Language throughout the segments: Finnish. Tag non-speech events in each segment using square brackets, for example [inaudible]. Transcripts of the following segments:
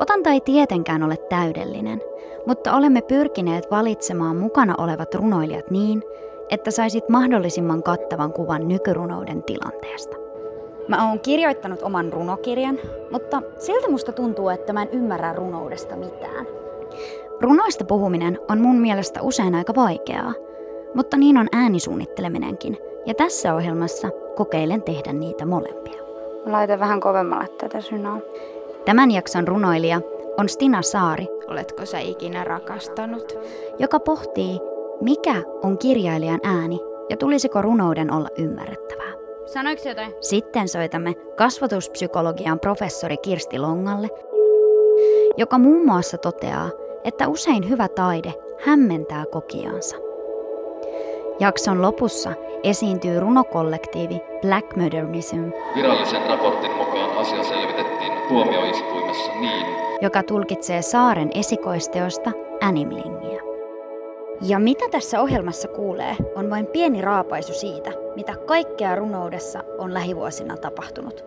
Otanta ei tietenkään ole täydellinen, mutta olemme pyrkineet valitsemaan mukana olevat runoilijat niin, että saisit mahdollisimman kattavan kuvan nykyrunouden tilanteesta. Mä oon kirjoittanut oman runokirjan, mutta siltä musta tuntuu, että mä en ymmärrä runoudesta mitään. Runoista puhuminen on mun mielestä usein aika vaikeaa, mutta niin on äänisuunnitteleminenkin, ja tässä ohjelmassa kokeilen tehdä niitä molempia. Mä laitan vähän kovemmalle tätä synaa. Tämän jakson runoilija on Stina Saari, Oletko sä ikinä rakastanut? joka pohtii, mikä on kirjailijan ääni ja tulisiko runouden olla ymmärrettävää. Sanoiko jotain? Sitten soitamme kasvatuspsykologian professori Kirsti Longalle, joka muun muassa toteaa, että usein hyvä taide hämmentää kokijansa. Jakson lopussa esiintyy runokollektiivi Black Modernism, Virallisen raportin mukaan asia selvitettiin tuomioistuimessa niin, joka tulkitsee saaren esikoisteosta Animlingia. Ja mitä tässä ohjelmassa kuulee, on vain pieni raapaisu siitä, mitä kaikkea runoudessa on lähivuosina tapahtunut.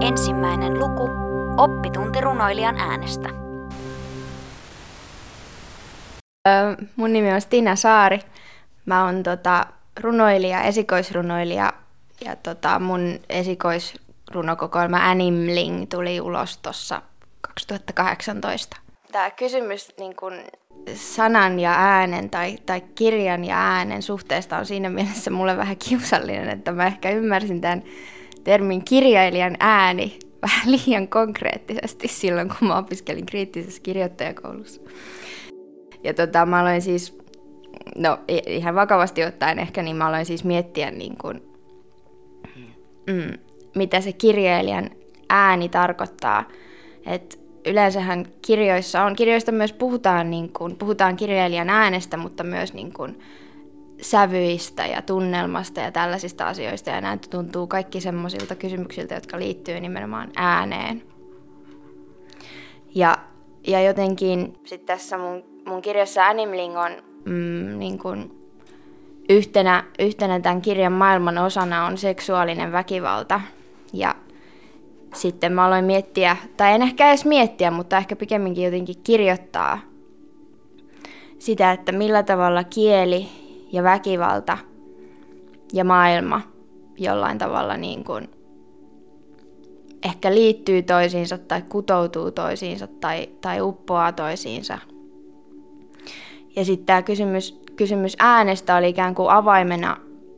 Ensimmäinen luku, oppitunti runoilijan äänestä. Mun nimi on Stina Saari. Mä oon tota, runoilija, esikoisrunoilija ja tota, mun esikoisrunokokoelma Animling tuli ulos tuossa 2018. Tämä kysymys niin kun sanan ja äänen tai, tai kirjan ja äänen suhteesta on siinä mielessä mulle vähän kiusallinen, että mä ehkä ymmärsin tämän termin kirjailijan ääni vähän liian konkreettisesti silloin, kun mä opiskelin kriittisessä kirjoittajakoulussa. Ja tota, mä aloin siis, no ihan vakavasti ottaen ehkä, niin mä aloin siis miettiä niin kuin, mm, mitä se kirjailijan ääni tarkoittaa. Et yleensähän kirjoissa on, kirjoista myös puhutaan, niin kuin, puhutaan kirjailijan äänestä, mutta myös niin kuin, sävyistä ja tunnelmasta ja tällaisista asioista. Ja näitä tuntuu kaikki semmoisilta kysymyksiltä, jotka liittyy nimenomaan ääneen. Ja, ja jotenkin sitten tässä mun, mun kirjassa Animling on mm, niin kuin yhtenä, yhtenä tämän kirjan maailman osana on seksuaalinen väkivalta. Ja sitten mä aloin miettiä, tai en ehkä edes miettiä, mutta ehkä pikemminkin jotenkin kirjoittaa sitä, että millä tavalla kieli ja väkivalta ja maailma jollain tavalla niin kuin ehkä liittyy toisiinsa tai kutoutuu toisiinsa tai, tai uppoaa toisiinsa. Ja sitten tämä kysymys, kysymys äänestä oli ikään kuin avaimena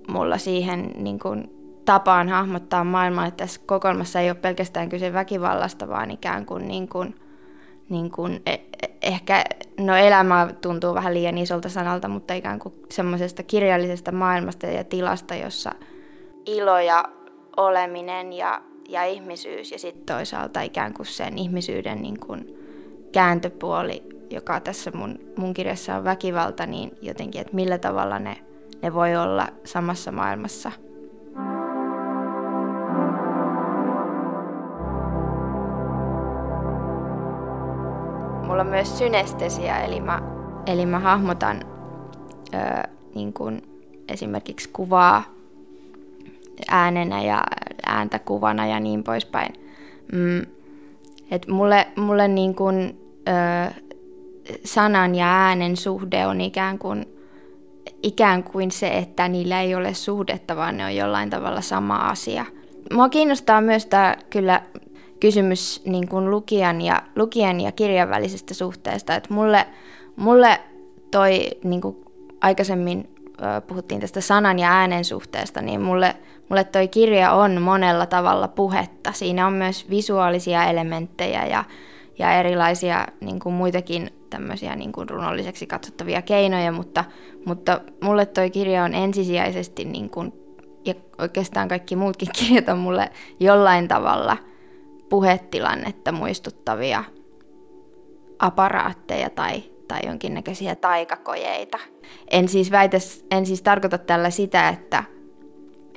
mulla siihen niin kuin tapaan hahmottaa maailmaa, että tässä kokoelmassa ei ole pelkästään kyse väkivallasta, vaan ikään kuin, niin kuin, niin kuin e- e- ehkä, no elämä tuntuu vähän liian isolta sanalta, mutta ikään kuin semmoisesta kirjallisesta maailmasta ja tilasta, jossa ilo ja oleminen ja, ja ihmisyys ja sitten toisaalta ikään kuin sen ihmisyyden niin kuin kääntöpuoli, joka tässä mun, mun kirjassa on väkivalta, niin jotenkin, että millä tavalla ne, ne voi olla samassa maailmassa – mulla on myös synestesia, eli mä, eli mä hahmotan ö, niin kuin esimerkiksi kuvaa äänenä ja ääntä kuvana ja niin poispäin. Mm, et mulle, mulle niin kuin, ö, sanan ja äänen suhde on ikään kuin, ikään kuin se, että niillä ei ole suhdetta, vaan ne on jollain tavalla sama asia. Mua kiinnostaa myös tämä kyllä kysymys niin kuin lukijan, ja, lukijan ja kirjan välisestä suhteesta. Et mulle, mulle toi, niin aikaisemmin puhuttiin tästä sanan ja äänen suhteesta, niin mulle, mulle toi kirja on monella tavalla puhetta. Siinä on myös visuaalisia elementtejä ja, ja erilaisia niin kuin muitakin tämmöisiä niin kuin runolliseksi katsottavia keinoja, mutta, mutta mulle toi kirja on ensisijaisesti, niin kuin, ja oikeastaan kaikki muutkin [laughs] kirjat on mulle jollain tavalla – puhetilannetta muistuttavia aparaatteja tai, tai jonkinnäköisiä taikakojeita. En siis, väitä, en siis tarkoita tällä sitä, että,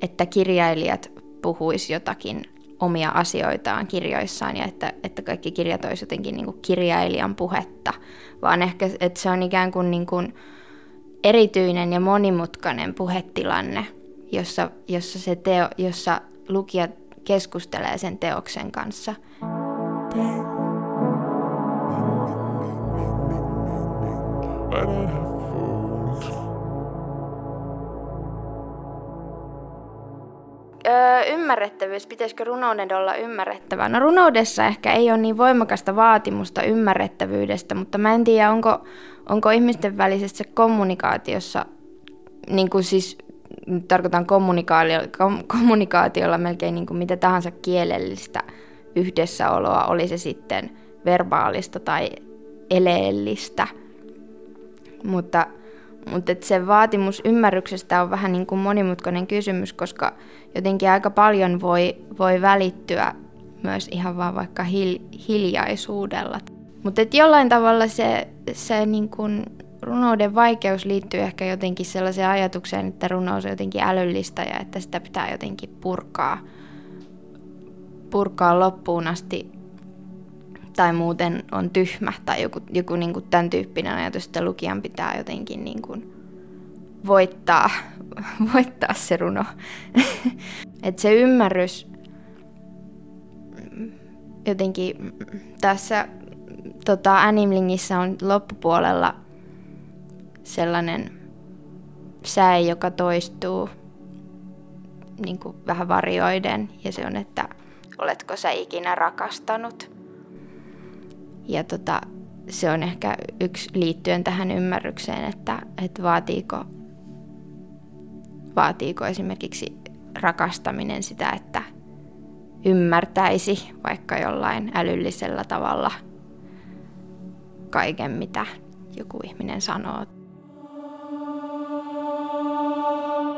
että kirjailijat puhuis jotakin omia asioitaan kirjoissaan ja että, että kaikki kirjat olisivat jotenkin niin kuin kirjailijan puhetta, vaan ehkä että se on ikään kuin, niin kuin erityinen ja monimutkainen puhetilanne, jossa, jossa, se teo, jossa lukija keskustelee sen teoksen kanssa. Öö, ymmärrettävyys, pitäisikö runouden olla ymmärrettävää? No runoudessa ehkä ei ole niin voimakasta vaatimusta ymmärrettävyydestä, mutta mä en tiedä, onko, onko ihmisten välisessä kommunikaatiossa, niin kuin siis tarkoitan kommunikaatiolla, kommunikaatiolla melkein niin kuin mitä tahansa kielellistä yhdessäoloa, oli se sitten verbaalista tai eleellistä. Mutta, mutta se vaatimus ymmärryksestä on vähän niin kuin monimutkainen kysymys, koska jotenkin aika paljon voi, voi välittyä myös ihan vaan vaikka hil, hiljaisuudella. Mutta jollain tavalla se, se niin kuin runouden vaikeus liittyy ehkä jotenkin sellaiseen ajatukseen, että runous on jotenkin älyllistä ja että sitä pitää jotenkin purkaa, purkaa loppuun asti tai muuten on tyhmä tai joku, joku niin kuin tämän tyyppinen ajatus, että lukijan pitää jotenkin niin kuin voittaa, [laughs] voittaa se runo. [laughs] että se ymmärrys jotenkin tässä tota, Animlingissä on loppupuolella sellainen säe, joka toistuu niin kuin vähän varjoiden ja se on, että oletko sä ikinä rakastanut. Ja tota, se on ehkä yksi liittyen tähän ymmärrykseen, että, että vaatiiko, vaatiiko esimerkiksi rakastaminen sitä, että ymmärtäisi vaikka jollain älyllisellä tavalla kaiken, mitä joku ihminen sanoo.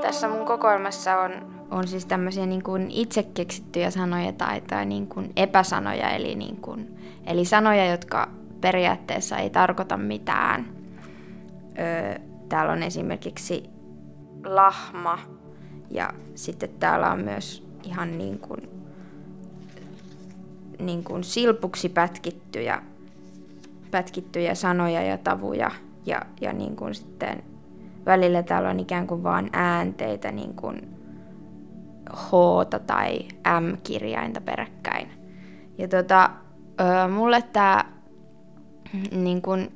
Tässä mun kokoelmassa on, on siis tämmöisiä niin kuin itse keksittyjä sanoja tai, tai niin kuin epäsanoja, eli, niin kuin, eli sanoja, jotka periaatteessa ei tarkoita mitään. Öö, täällä on esimerkiksi lahma ja sitten täällä on myös ihan niin kuin, niin kuin silpuksi pätkittyjä, pätkittyjä sanoja ja tavuja ja, ja niin kuin sitten välillä täällä on ikään kuin vaan äänteitä niin kuin H tai M-kirjainta peräkkäin. Ja tota, mulle tämä niin kun,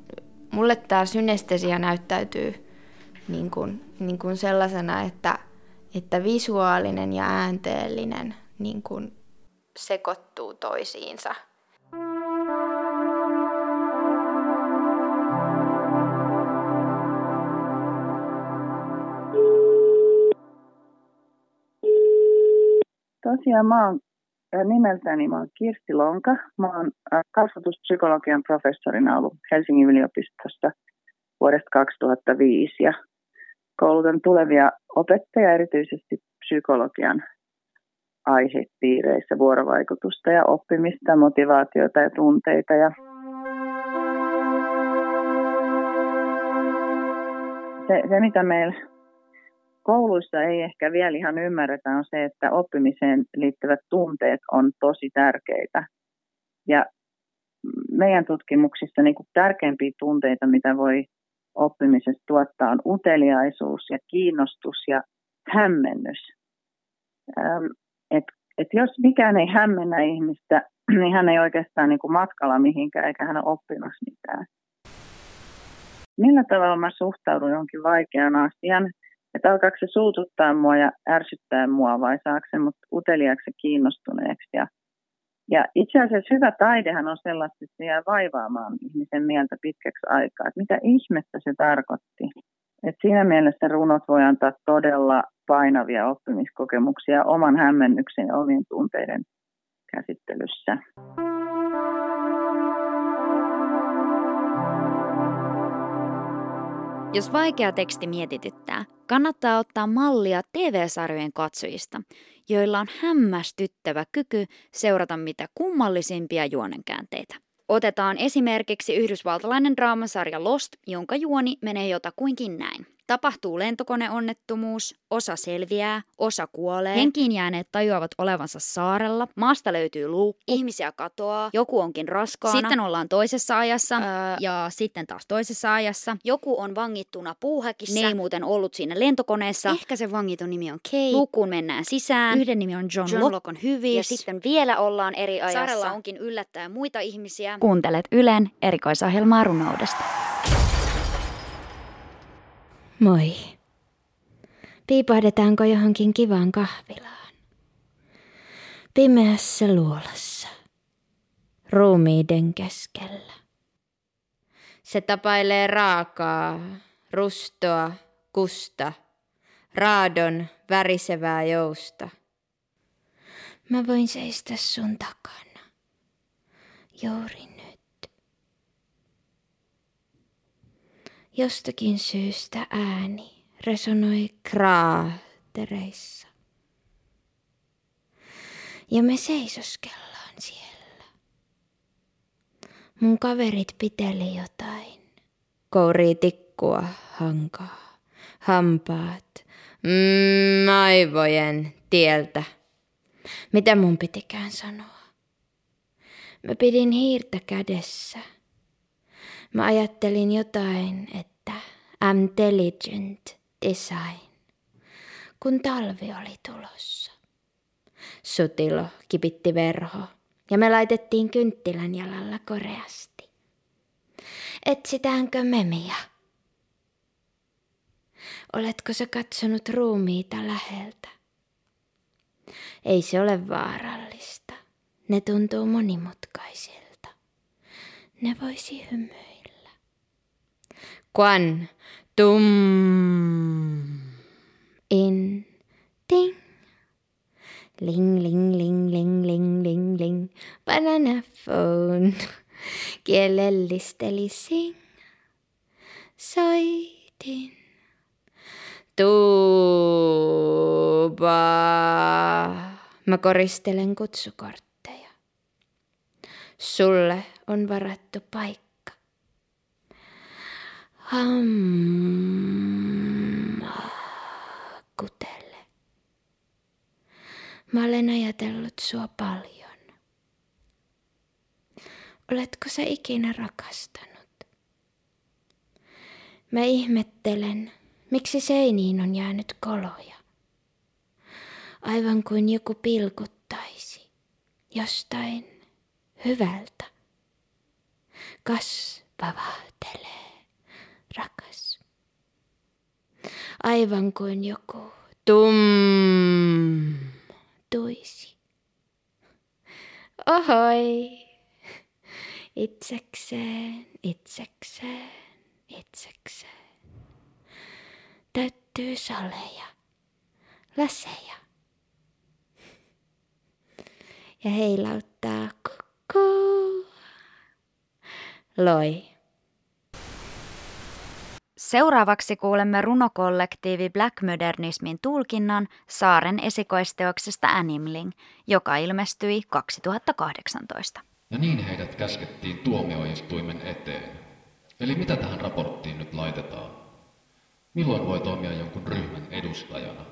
mulle tää synestesia näyttäytyy niin kun, niin kun sellaisena, että, että visuaalinen ja äänteellinen niin kun sekoittuu toisiinsa – Tosiaan mä oon nimeltäni mä oon Kirsti Lonka. Mä oon kasvatuspsykologian professorina ollut Helsingin yliopistossa vuodesta 2005 ja koulutan tulevia opettajia erityisesti psykologian aihepiireissä vuorovaikutusta ja oppimista, motivaatiota ja tunteita. Ja se, se, mitä meillä kouluissa ei ehkä vielä ihan ymmärretä on se, että oppimiseen liittyvät tunteet on tosi tärkeitä. Ja meidän tutkimuksissa niin kuin tärkeimpiä tunteita, mitä voi oppimisesta tuottaa, on uteliaisuus ja kiinnostus ja hämmennys. Ähm, et, et jos mikään ei hämmennä ihmistä, [clears throat] niin hän ei oikeastaan niin kuin matkalla mihinkään eikä hän ole oppimassa mitään. Millä tavalla mä suhtaudun jonkin vaikean asian? Että alkaako se suututtaa mua ja ärsyttää mua vai saako se mut uteliaaksi kiinnostuneeksi. Ja, ja itse asiassa hyvä taidehan on sellaista, että se jää vaivaamaan ihmisen mieltä pitkäksi aikaa. Että mitä ihmettä se tarkoitti. Et siinä mielessä runot voi antaa todella painavia oppimiskokemuksia oman hämmennyksen ja omien tunteiden käsittelyssä. Jos vaikea teksti mietityttää, kannattaa ottaa mallia TV-sarjojen katsojista, joilla on hämmästyttävä kyky seurata mitä kummallisimpia juonenkäänteitä. Otetaan esimerkiksi yhdysvaltalainen draamasarja Lost, jonka juoni menee jotakuinkin näin. Tapahtuu lentokoneonnettomuus, osa selviää, osa kuolee, henkiin jääneet tajuavat olevansa saarella, maasta löytyy luukku, ihmisiä katoaa, joku onkin raskaana, sitten ollaan toisessa ajassa öö, ja sitten taas toisessa ajassa. Joku on vangittuna puuhäkissä, ne ei muuten ollut siinä lentokoneessa. Ehkä se vangitun nimi on Kate. Luukkuun mennään sisään. Yhden nimi on John, John Locke. Locke on hyvis. Ja sitten vielä ollaan eri ajassa. Saarella onkin yllättäen muita ihmisiä. Kuuntelet Ylen erikoisohjelmaa runoudesta. Moi. Piipahdetaanko johonkin kivaan kahvilaan? Pimeässä luolassa. Ruumiiden keskellä. Se tapailee raakaa, rustoa, kusta, raadon värisevää jousta. Mä voin seistä sun takana. Juuri Jostakin syystä ääni resonoi kraatereissa. Ja me seisoskellaan siellä. Mun kaverit piteli jotain. Kourii tikkua, hankaa, hampaat, mm, aivojen tieltä. Mitä mun pitikään sanoa? Mä pidin hiirtä kädessä – Mä ajattelin jotain, että intelligent design, kun talvi oli tulossa. Sutilo kipitti verho ja me laitettiin kynttilän jalalla koreasti. Etsitäänkö memiä? Oletko sä katsonut ruumiita läheltä? Ei se ole vaarallista. Ne tuntuu monimutkaisilta. Ne voisi hymyä quan tum. In. Ting. Ling ling ling ling ling ling ling. Banana phone. [laughs] Kielellisteli sing. Soitin tuuba mä koristelen kutsukortteja. Sulle on varattu paikka Hammakutelle. Mä olen ajatellut sua paljon. Oletko sä ikinä rakastanut? Mä ihmettelen, miksi seiniin on jäänyt koloja. Aivan kuin joku pilkuttaisi jostain hyvältä. Kasvavahtelee rakas. Aivan kuin joku tum tuisi. Ohoi, itsekseen, itsekseen, itsekseen. Täyttyy saleja, laseja. Ja heilauttaa kukku. Loi. Seuraavaksi kuulemme runokollektiivi Black Modernismin tulkinnan Saaren esikoisteoksesta Animling, joka ilmestyi 2018. Ja niin heidät käskettiin tuomioistuimen eteen. Eli mitä tähän raporttiin nyt laitetaan? Milloin voi toimia jonkun ryhmän edustajana?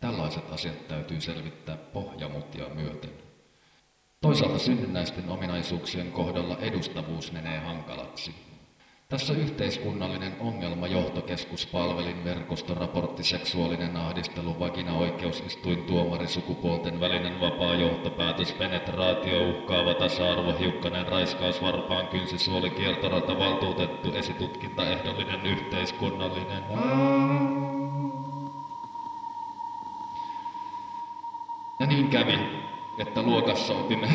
Tällaiset asiat täytyy selvittää pohjamutia myöten. Toisaalta synnynnäisten ominaisuuksien kohdalla edustavuus menee hankalaksi. Tässä yhteiskunnallinen ongelma johtokeskuspalvelin verkostoraportti seksuaalinen ahdistelu, vagina oikeusistuin tuomari, sukupuolten välinen vapaa johtopäätös, penetraatio, uhkaava tasa-arvo, hiukkanen, raiskaus, varpaan kynsi, suoli, kieltorata, valtuutettu, esitutkinta, ehdollinen yhteiskunnallinen. Ja niin kävi, että luokassa opimme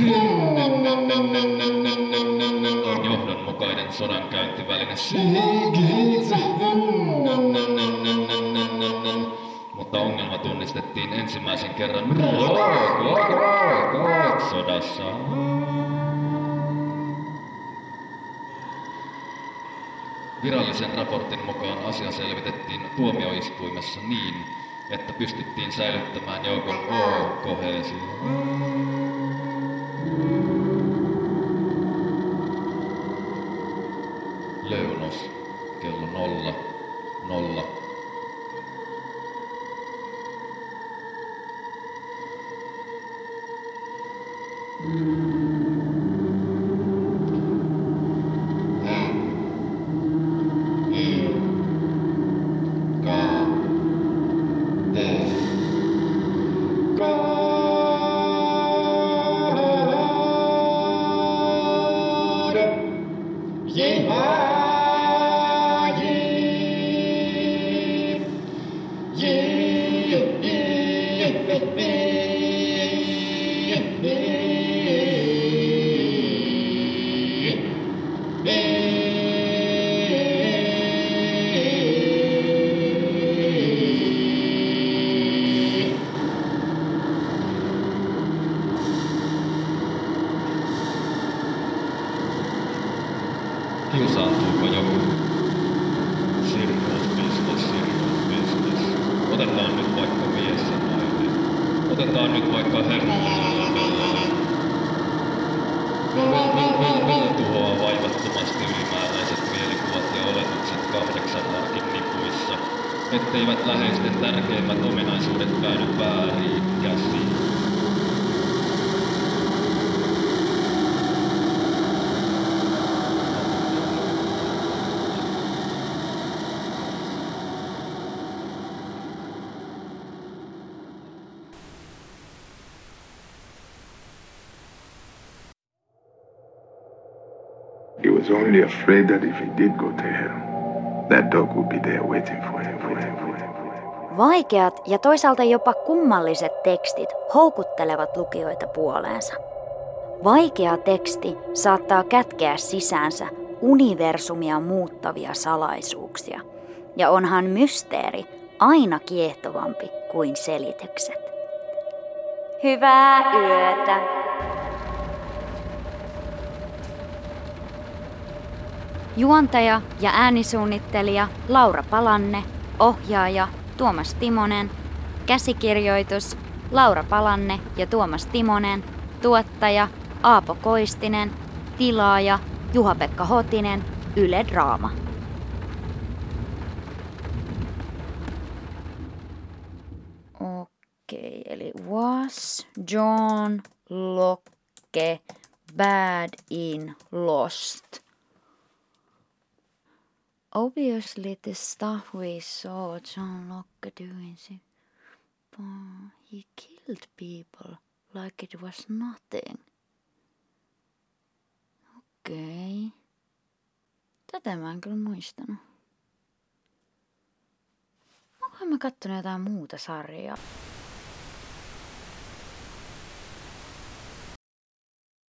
on johdonmukainen sodankäyntiväline. Mutta ongelma tunnistettiin ensimmäisen kerran sodassa. Virallisen raportin mukaan asia selvitettiin tuomioistuimessa niin, että pystyttiin säilyttämään joukon O-koheesio. Nolla. Kiusaantuuko joku? Sirkus, business. Otetaan nyt vaikka mies ja nainen. Otetaan nyt vaikka herra ja Velle. Velle tuhoaa vaivattomasti ylimääräiset mielikuvat ja oletukset kahdeksan markin nipuissa, etteivät läheisten tärkeimmät ominaisuudet päädy väärin käsiin. He was only afraid that if he did go to hell, that dog would be there waiting for him, for him. Vaikeat ja toisaalta jopa kummalliset tekstit houkuttelevat lukijoita puoleensa. Vaikea teksti saattaa kätkeä sisäänsä universumia muuttavia salaisuuksia. Ja onhan mysteeri aina kiehtovampi kuin selitykset. Hyvää yötä! Juontaja ja äänisuunnittelija Laura Palanne, ohjaaja Tuomas Timonen, käsikirjoitus Laura Palanne ja Tuomas Timonen, tuottaja Aapo Koistinen, tilaaja Juha-Pekka Hotinen, Yle Draama. Okei, eli was John Locke bad in Lost? Obviously, the stuff we saw John Locke doing, but he killed people like it was nothing. Okei. Okay. Tätä mä en kyllä muistanut. Onkohan mä kattonut jotain muuta sarjaa?